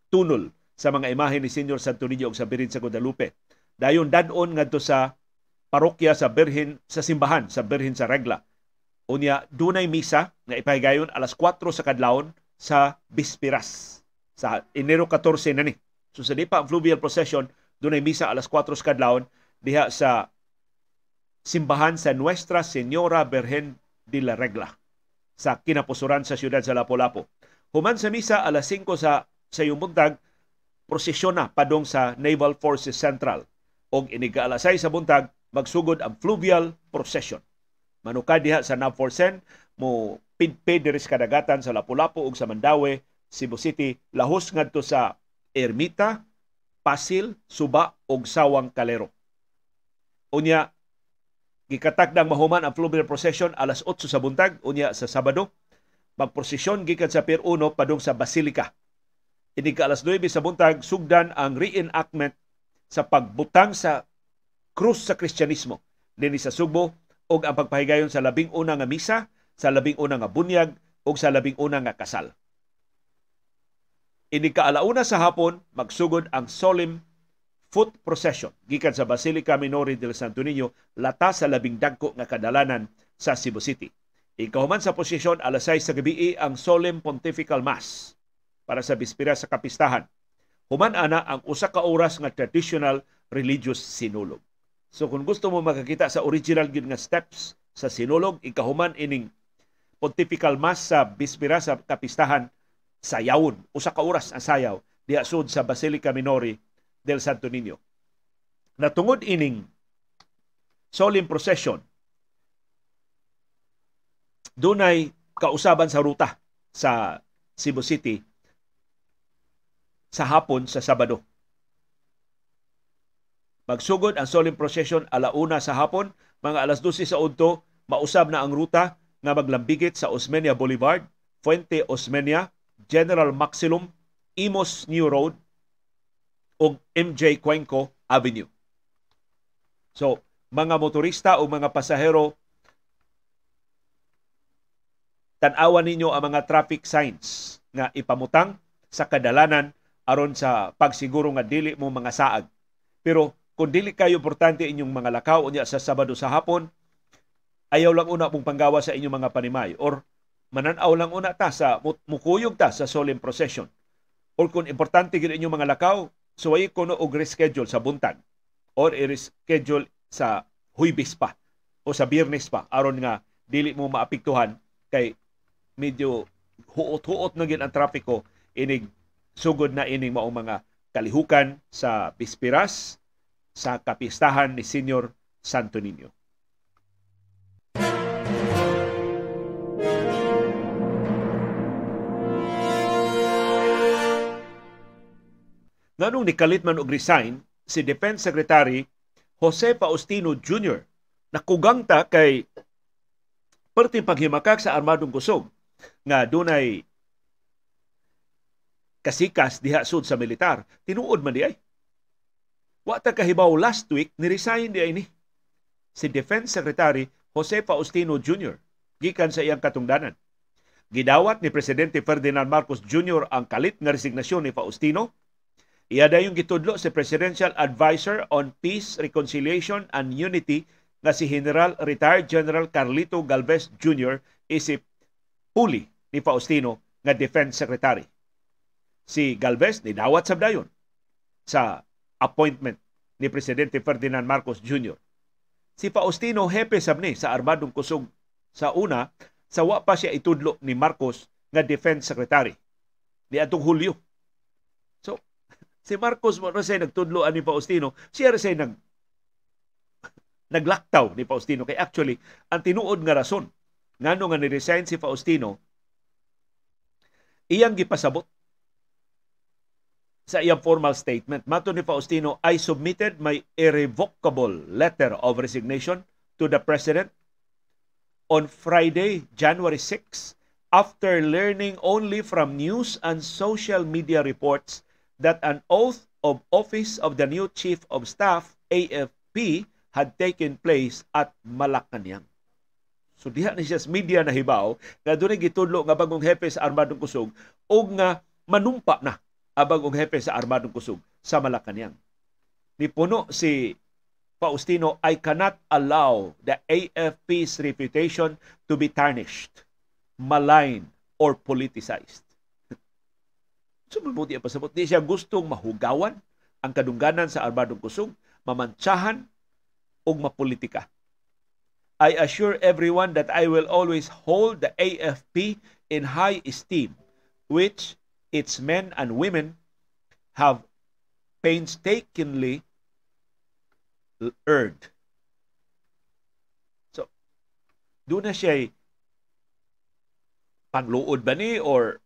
tunol sa mga imahe ni Senyor Santo ug sa Birhen sa Guadalupe. Dayon dadon ngadto sa parokya sa Birhen sa simbahan sa Birhen sa Regla. Unya dunay misa nga ipahigayon alas 4 sa kadlawon sa Bispiras sa Enero 14 na ni. So sa Dipa Fluvial Procession dunay misa alas 4 sa kadlawon diha sa simbahan sa Nuestra Señora Virgen de la Regla sa kinapusuran sa siyudad sa Lapu-Lapu. Human sa misa alas 5 sa sa buntag prosesyon na padong sa Naval Forces Central og iniga alas 6 sa buntag magsugod ang fluvial procession. Manukad diha sa Navforsen mo pidpid diri sa kadagatan sa Lapu-Lapu ug sa Mandawi, Cebu City, lahos ngadto sa Ermita, Pasil, Suba ug Sawang Kalero. Unya gikatakdang mahuman ang fluvial procession alas 8 sa buntag unya sa Sabado. Magprosesyon gikan sa Pier 1 padung sa Basilica. Ini ka alas 9 sa buntag sugdan ang reenactment sa pagbutang sa krus sa Kristyanismo dinhi sa Subo ug ang pagpahigayon sa labing una nga misa, sa labing una nga bunyag ug sa labing una nga kasal. Ini kaalauna sa hapon magsugod ang solemn foot procession gikan sa Basilica Minori del Santo Niño lata sa labing dagko nga kadalanan sa Cebu City. Ikahuman sa posisyon alas 6 sa gabi ang solemn pontifical mass para sa bispira sa kapistahan. Human ana ang usa ka oras nga traditional religious sinulog. So kung gusto mo makakita sa original gyud nga steps sa sinulog, ikahuman ining pontifical mass sa bispira sa kapistahan sayawon usa ka oras ang sayaw diha sud sa Basilica Minori del Santo Niño. Natungod ining solemn procession dunay kausaban sa ruta sa Cebu City sa hapon sa Sabado. Magsugod ang solemn procession alauna sa hapon, mga alas 12 sa udto, mausab na ang ruta nga maglambigit sa Osmeña Boulevard, Fuente Osmeña, General Maximum, Imos New Road ug MJ Cuenco Avenue. So, mga motorista o mga pasahero tan-awan ninyo ang mga traffic signs nga ipamutang sa kadalanan aron sa pagsiguro nga dili mo mga saag. Pero kung dili kayo importante inyong mga lakaw unya sa Sabado sa hapon, ayaw lang una pong panggawa sa inyong mga panimay. Or mananaw lang una ta sa mukuyog ta sa solemn procession. Or kung importante gid inyong mga lakaw, suway so kuno og reschedule sa buntag or i-reschedule sa Huybis pa o sa Biyernes pa aron nga dili mo maapektuhan kay medyo huot-huot na gid ang trapiko inig sugod na ining maong mga kalihukan sa Pispiras sa kapistahan ni Senyor Santo Niño. Nganong nikalit man og resign si Defense Secretary Jose Faustino Jr. Nakugang ta kay perting paghimakak sa armadong kusog nga dunay kasikas diha sud sa militar tinuod man di ay wa ta kahibaw last week ni resign di ay ni si Defense Secretary Jose Faustino Jr. gikan sa iyang katungdanan Gidawat ni Presidente Ferdinand Marcos Jr. ang kalit nga resignasyon ni Faustino. Iya yung gitudlo si Presidential Advisor on Peace, Reconciliation and Unity nga si General Retired General Carlito Galvez Jr. isip puli ni Faustino nga Defense Secretary. Si Galvez ni dawat sa dayon sa appointment ni Presidente Ferdinand Marcos Jr. Si Faustino hepe sab sa armadong kusog. Sa una sa wa pa siya itudlo ni Marcos nga defense secretary. Ni atong Hulyo. So, si Marcos mo na siya nagtudlo ani Faustino, siya siya nag naglaktaw ni Faustino. Kay actually ang tinuod nga rason ngano nga ni-resign si Faustino iyang gipasabot sa iyang formal statement. Mato ni Faustino, I submitted my irrevocable letter of resignation to the President on Friday, January 6, after learning only from news and social media reports that an oath of office of the new Chief of Staff, AFP, had taken place at Malacanang. So diha ni siya media na hibaw nga dunay gitudlo nga bagong hepe sa armadong kusog o nga manumpa na ang bagong hepe sa armadong kusog sa Malacanang. Ni puno si Faustino, I cannot allow the AFP's reputation to be tarnished, maligned, or politicized. so, mabuti ang pasabot. Di siya gustong mahugawan ang kadungganan sa armadong kusog, mamantsahan, o mapolitika. I assure everyone that I will always hold the AFP in high esteem, which its men and women have painstakingly earned. So, doon na siya pangluod ba ni or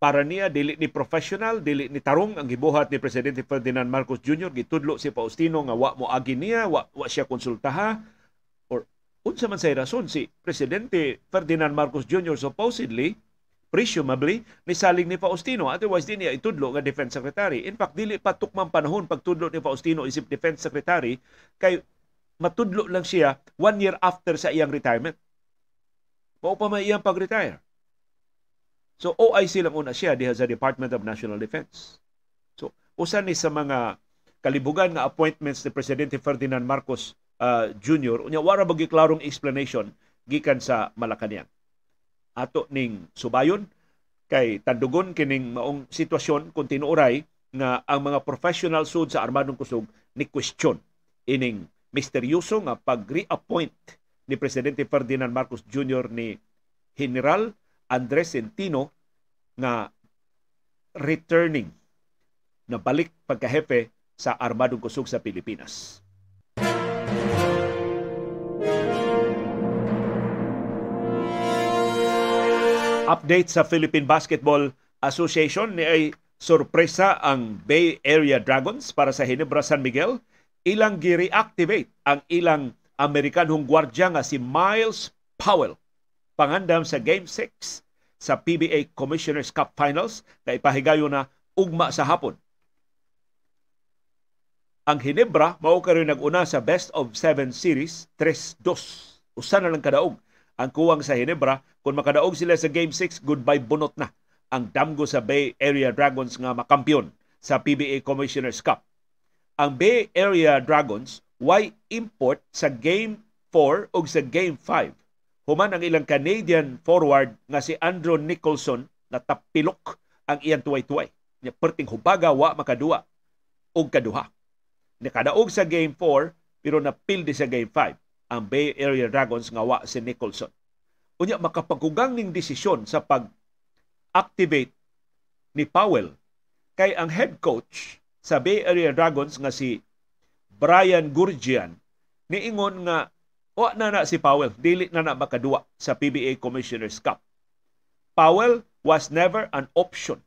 para niya dili ni professional dili ni tarong ang gibuhat ni presidente Ferdinand Marcos Jr. gitudlo si Faustino nga wa mo agi niya wa, wa siya konsultaha or unsa man say rason si presidente Ferdinand Marcos Jr. supposedly presumably ni saling ni Faustino. Otherwise di niya itudlo nga defense secretary. In fact dili pa tukmang panahon pagtudlo ni Faustino isip defense secretary kay matudlo lang siya one year after sa iyang retirement. Mao pa may iyang pag-retire. So OIC lang una siya diha sa Department of National Defense. So usa ni sa mga kalibugan nga appointments ni presidente Ferdinand Marcos uh, Jr. unya wara bagi klarong explanation gikan sa Malacañang ato ning subayon kay tandugon kining maong sitwasyon kung tinuoray nga ang mga professional sud sa armadong kusog ni question ining misteryoso nga pag-reappoint ni Presidente Ferdinand Marcos Jr. ni General Andres Centino nga returning na balik pagkahepe sa armadong kusog sa Pilipinas. Update sa Philippine Basketball Association ni ay sorpresa ang Bay Area Dragons para sa Hinebra San Miguel. Ilang gi-reactivate ang ilang Amerikanong gwardya nga si Miles Powell pangandam sa Game 6 sa PBA Commissioner's Cup Finals na ipahigayo na ugma sa hapon. Ang Hinebra mao karon nag-una sa best of 7 series 3-2. Usa na lang kadaog ang kuwang sa Hinebra. Kung makadaog sila sa Game 6, goodbye bunot na ang damgo sa Bay Area Dragons nga makampyon sa PBA Commissioner's Cup. Ang Bay Area Dragons why import sa Game 4 o sa Game 5. Human ang ilang Canadian forward nga si Andrew Nicholson na tapilok ang iyang tuway-tuway. Nya perting hubaga wa makadua og kaduha. Nakadaog sa Game 4 pero napildi sa Game 5 ang Bay Area Dragons nga wa si Nicholson. Unya makapagugang ning desisyon sa pag-activate ni Powell kay ang head coach sa Bay Area Dragons nga si Brian Gurgian niingon nga wa na na si Powell dili na na makaduwa sa PBA Commissioner's Cup. Powell was never an option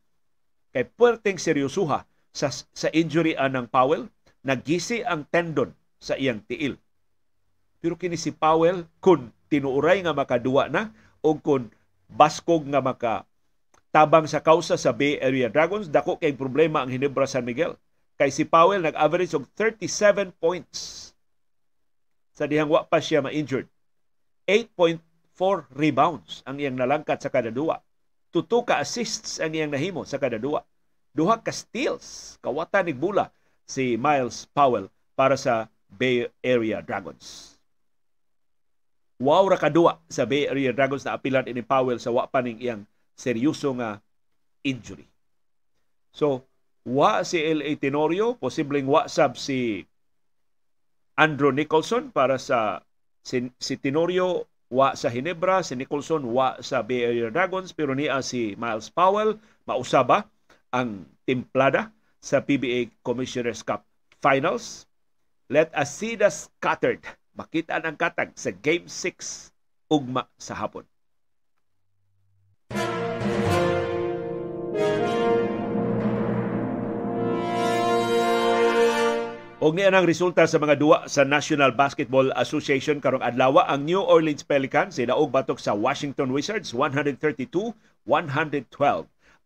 kay puwerteng seryosuha sa, sa injury anang Powell nagisi ang tendon sa iyang tiil Pero kini si Powell kun tinuuray nga makaduwa na o kun baskog nga maka tabang sa kausa sa Bay Area Dragons dako kay problema ang Hinebra San Miguel. Kay si Powell nag-average og 37 points. Sa dihang wa pa siya ma-injured. 8.4 rebounds ang iyang nalangkat sa kada duwa. Tuto ka assists ang iyang nahimo sa kada duwa. Duha ka steals. Kawata ni bula si Miles Powell para sa Bay Area Dragons wow ra kadua sa Bay Area Dragons na apilan ini Powell sa wa pa iyang seryoso nga injury. So, wa si L.A. Tenorio, posibleng wa sab si Andrew Nicholson para sa si, si Tenorio wa sa Hinebra, si Nicholson wa sa Bay Area Dragons, pero niya si Miles Powell mausaba ang timplada sa PBA Commissioner's Cup Finals. Let us see the scattered. Makita ang katag sa Game 6 ugma sa hapon. Og niya ang resulta sa mga duwa sa National Basketball Association karong adlaw ang New Orleans Pelicans sidaog batok sa Washington Wizards 132-112.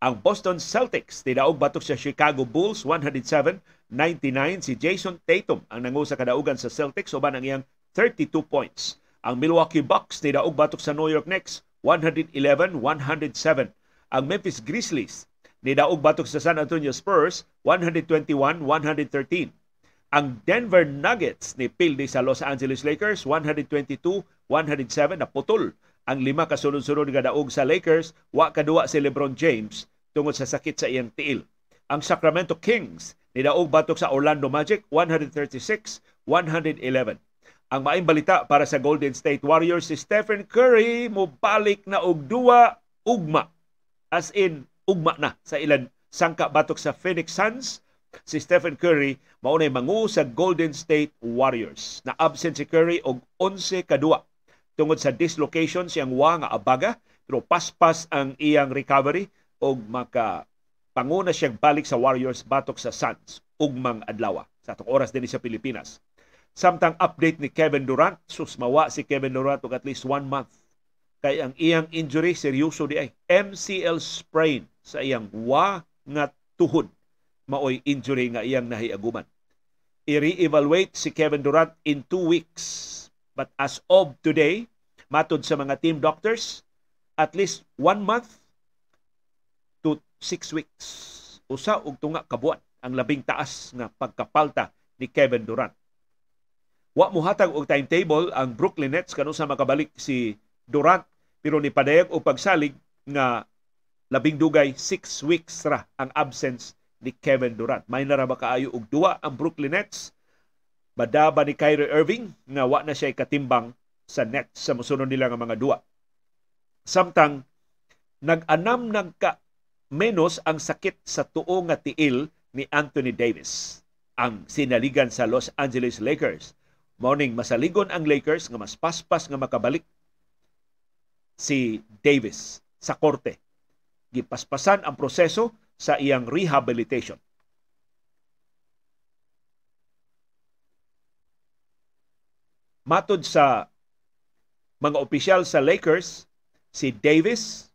Ang Boston Celtics tidaog batok sa Chicago Bulls 107-99 si Jason Tatum ang nangu sa kadaugan sa Celtics uban ang iyang 32 points. Ang Milwaukee Bucks tidaog batok sa New York Knicks 111-107. Ang Memphis Grizzlies nidaog batok sa San Antonio Spurs 121-113 ang Denver Nuggets ni pildi sa Los Angeles Lakers 122-107 na putol ang lima kasunod-sunod nga daog sa Lakers wa kaduwa si LeBron James tungod sa sakit sa iyang tiil. Ang Sacramento Kings ni daog batok sa Orlando Magic 136-111. Ang maayong balita para sa Golden State Warriors si Stephen Curry mo balik na og duwa ugma as in ugma na sa ilan sangka batok sa Phoenix Suns si Stephen Curry maunay mangu sa Golden State Warriors. Na absent si Curry og 11 kadua tungod sa dislocation siyang wa nga abaga pero paspas ang iyang recovery og maka panguna siyang balik sa Warriors batok sa Suns ugmang adlaw sa atong oras din sa Pilipinas. Samtang update ni Kevin Durant, sus mawa si Kevin Durant og at least one month. Kay ang iyang injury seryoso di ay MCL sprain sa iyang wa nga tuhod maoy injury nga iyang nahiaguman. I-re-evaluate si Kevin Durant in two weeks. But as of today, matod sa mga team doctors, at least one month to six weeks. Usa og tunga kabuan ang labing taas nga pagkapalta ni Kevin Durant. Wa mo hatag og timetable ang Brooklyn Nets kanu sa makabalik si Durant pero ni padayag og pagsalig nga labing dugay six weeks ra ang absence ni Kevin Durant. May na ba kaayo og duwa ang Brooklyn Nets? Badaba ni Kyrie Irving nga wa na siya katimbang sa Nets sa musunod nila nga mga duwa. Samtang nag-anam ng ka menos ang sakit sa tuo nga tiil ni Anthony Davis ang sinaligan sa Los Angeles Lakers. Morning masaligon ang Lakers nga mas paspas nga makabalik si Davis sa korte. Gipaspasan ang proseso sa iyang rehabilitation. Matod sa mga opisyal sa Lakers, si Davis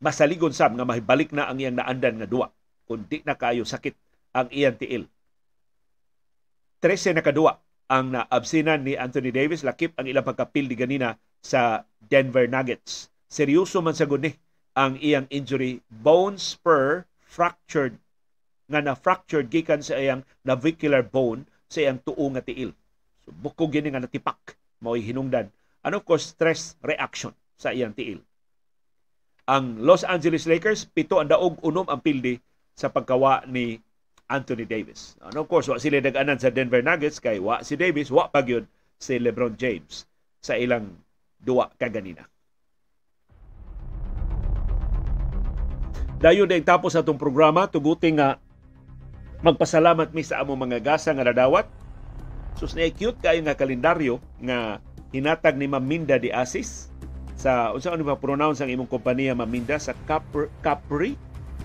masaligon sab nga mahibalik na ang iyang naandan nga duwa kun di na kayo sakit ang iyang tiil. 13 na kadua ang naabsinan ni Anthony Davis lakip ang ilang pagkapildi ganina sa Denver Nuggets. Seryoso man sa ni ang iyang injury bone spur fractured nga na fractured gikan sa iyang navicular bone sa iyang tuo nga tiil. So bukog gini nga natipak mao'y hinungdan. Ano ko stress reaction sa iyang tiil. Ang Los Angeles Lakers pito ang daog unom ang pildi sa pagkawa ni Anthony Davis. And of course, wa sila nag-anan sa Denver Nuggets kay wa si Davis, wa pa si LeBron James sa ilang duwa kaganina. Dayon din tapos atong programa tuguti nga magpasalamat mi sa among mga gasa nga nadawat. Sus na cute kayo nga kalendaryo nga hinatag ni Maminda di Asis sa unsa ano ba pronounce ang imong kompanya Maminda sa Capri, Capri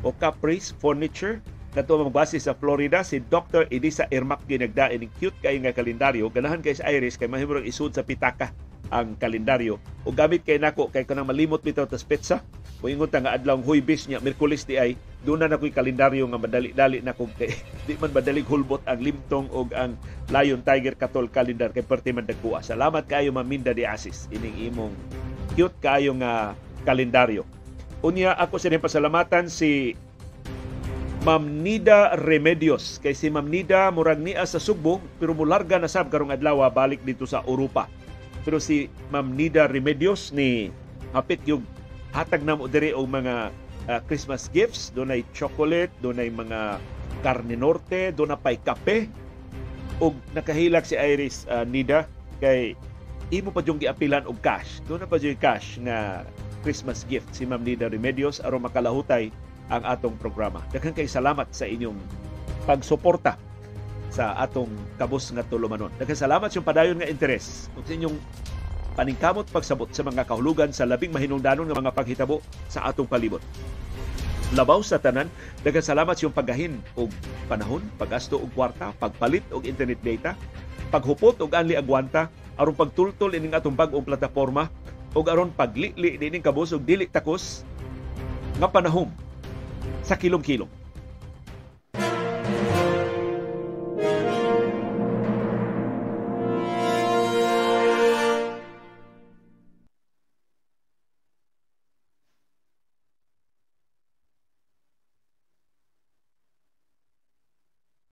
o Capri's Furniture nato magbase sa Florida si Dr. Edisa Irmak ginagda ining cute kay nga kalendaryo ganahan kay sa Iris kay mahimong isud sa pitaka ang kalendaryo o gamit kay nako kay kanang malimot bitaw tas petsa Moingon ta nga adlaw Huybes niya, Miyerkules di ay doon na nakoy kalendaryo nga madali-dali na kung kay di man madalig hulbot ang limtong og ang Lion Tiger Katol calendar kay perti man dagkuha. Salamat kayo Maminda de Asis ining imong cute kayo nga kalendaryo. Unya ako sa pasalamatan si Ma'am Nida Remedios. Kay si Ma'am Nida murag niya sa Sugbo pero mularga na sab karong adlaw balik dito sa Europa. Pero si Ma'am Nida Remedios ni hapit yung hatag na mo diri og mga uh, Christmas gifts, dunay chocolate, dunay mga karne norte, dunay pay kape ug nakahilak si Iris uh, Nida kay imo pa yung giapilan og cash. Doon na pa yung cash nga Christmas gift si Ma'am Nida Remedios aron makalahutay ang atong programa. Daghang kay salamat sa inyong pagsuporta sa atong kabus nga tulumanon. Daghang salamat sa padayon nga interes ug sa inyong paningkamot pagsabot sa mga kahulugan sa labing mahinungdanon nga mga paghitabo sa atong palibot. Labaw sa tanan, daghang salamat sa paggahin og panahon, paggasto og kwarta, pagpalit og internet data, paghupot og anli agwanta aron pagtultol ining atong bag-ong plataporma ug aron paglili dining kabus og dili takos nga panahon sa kilong-kilong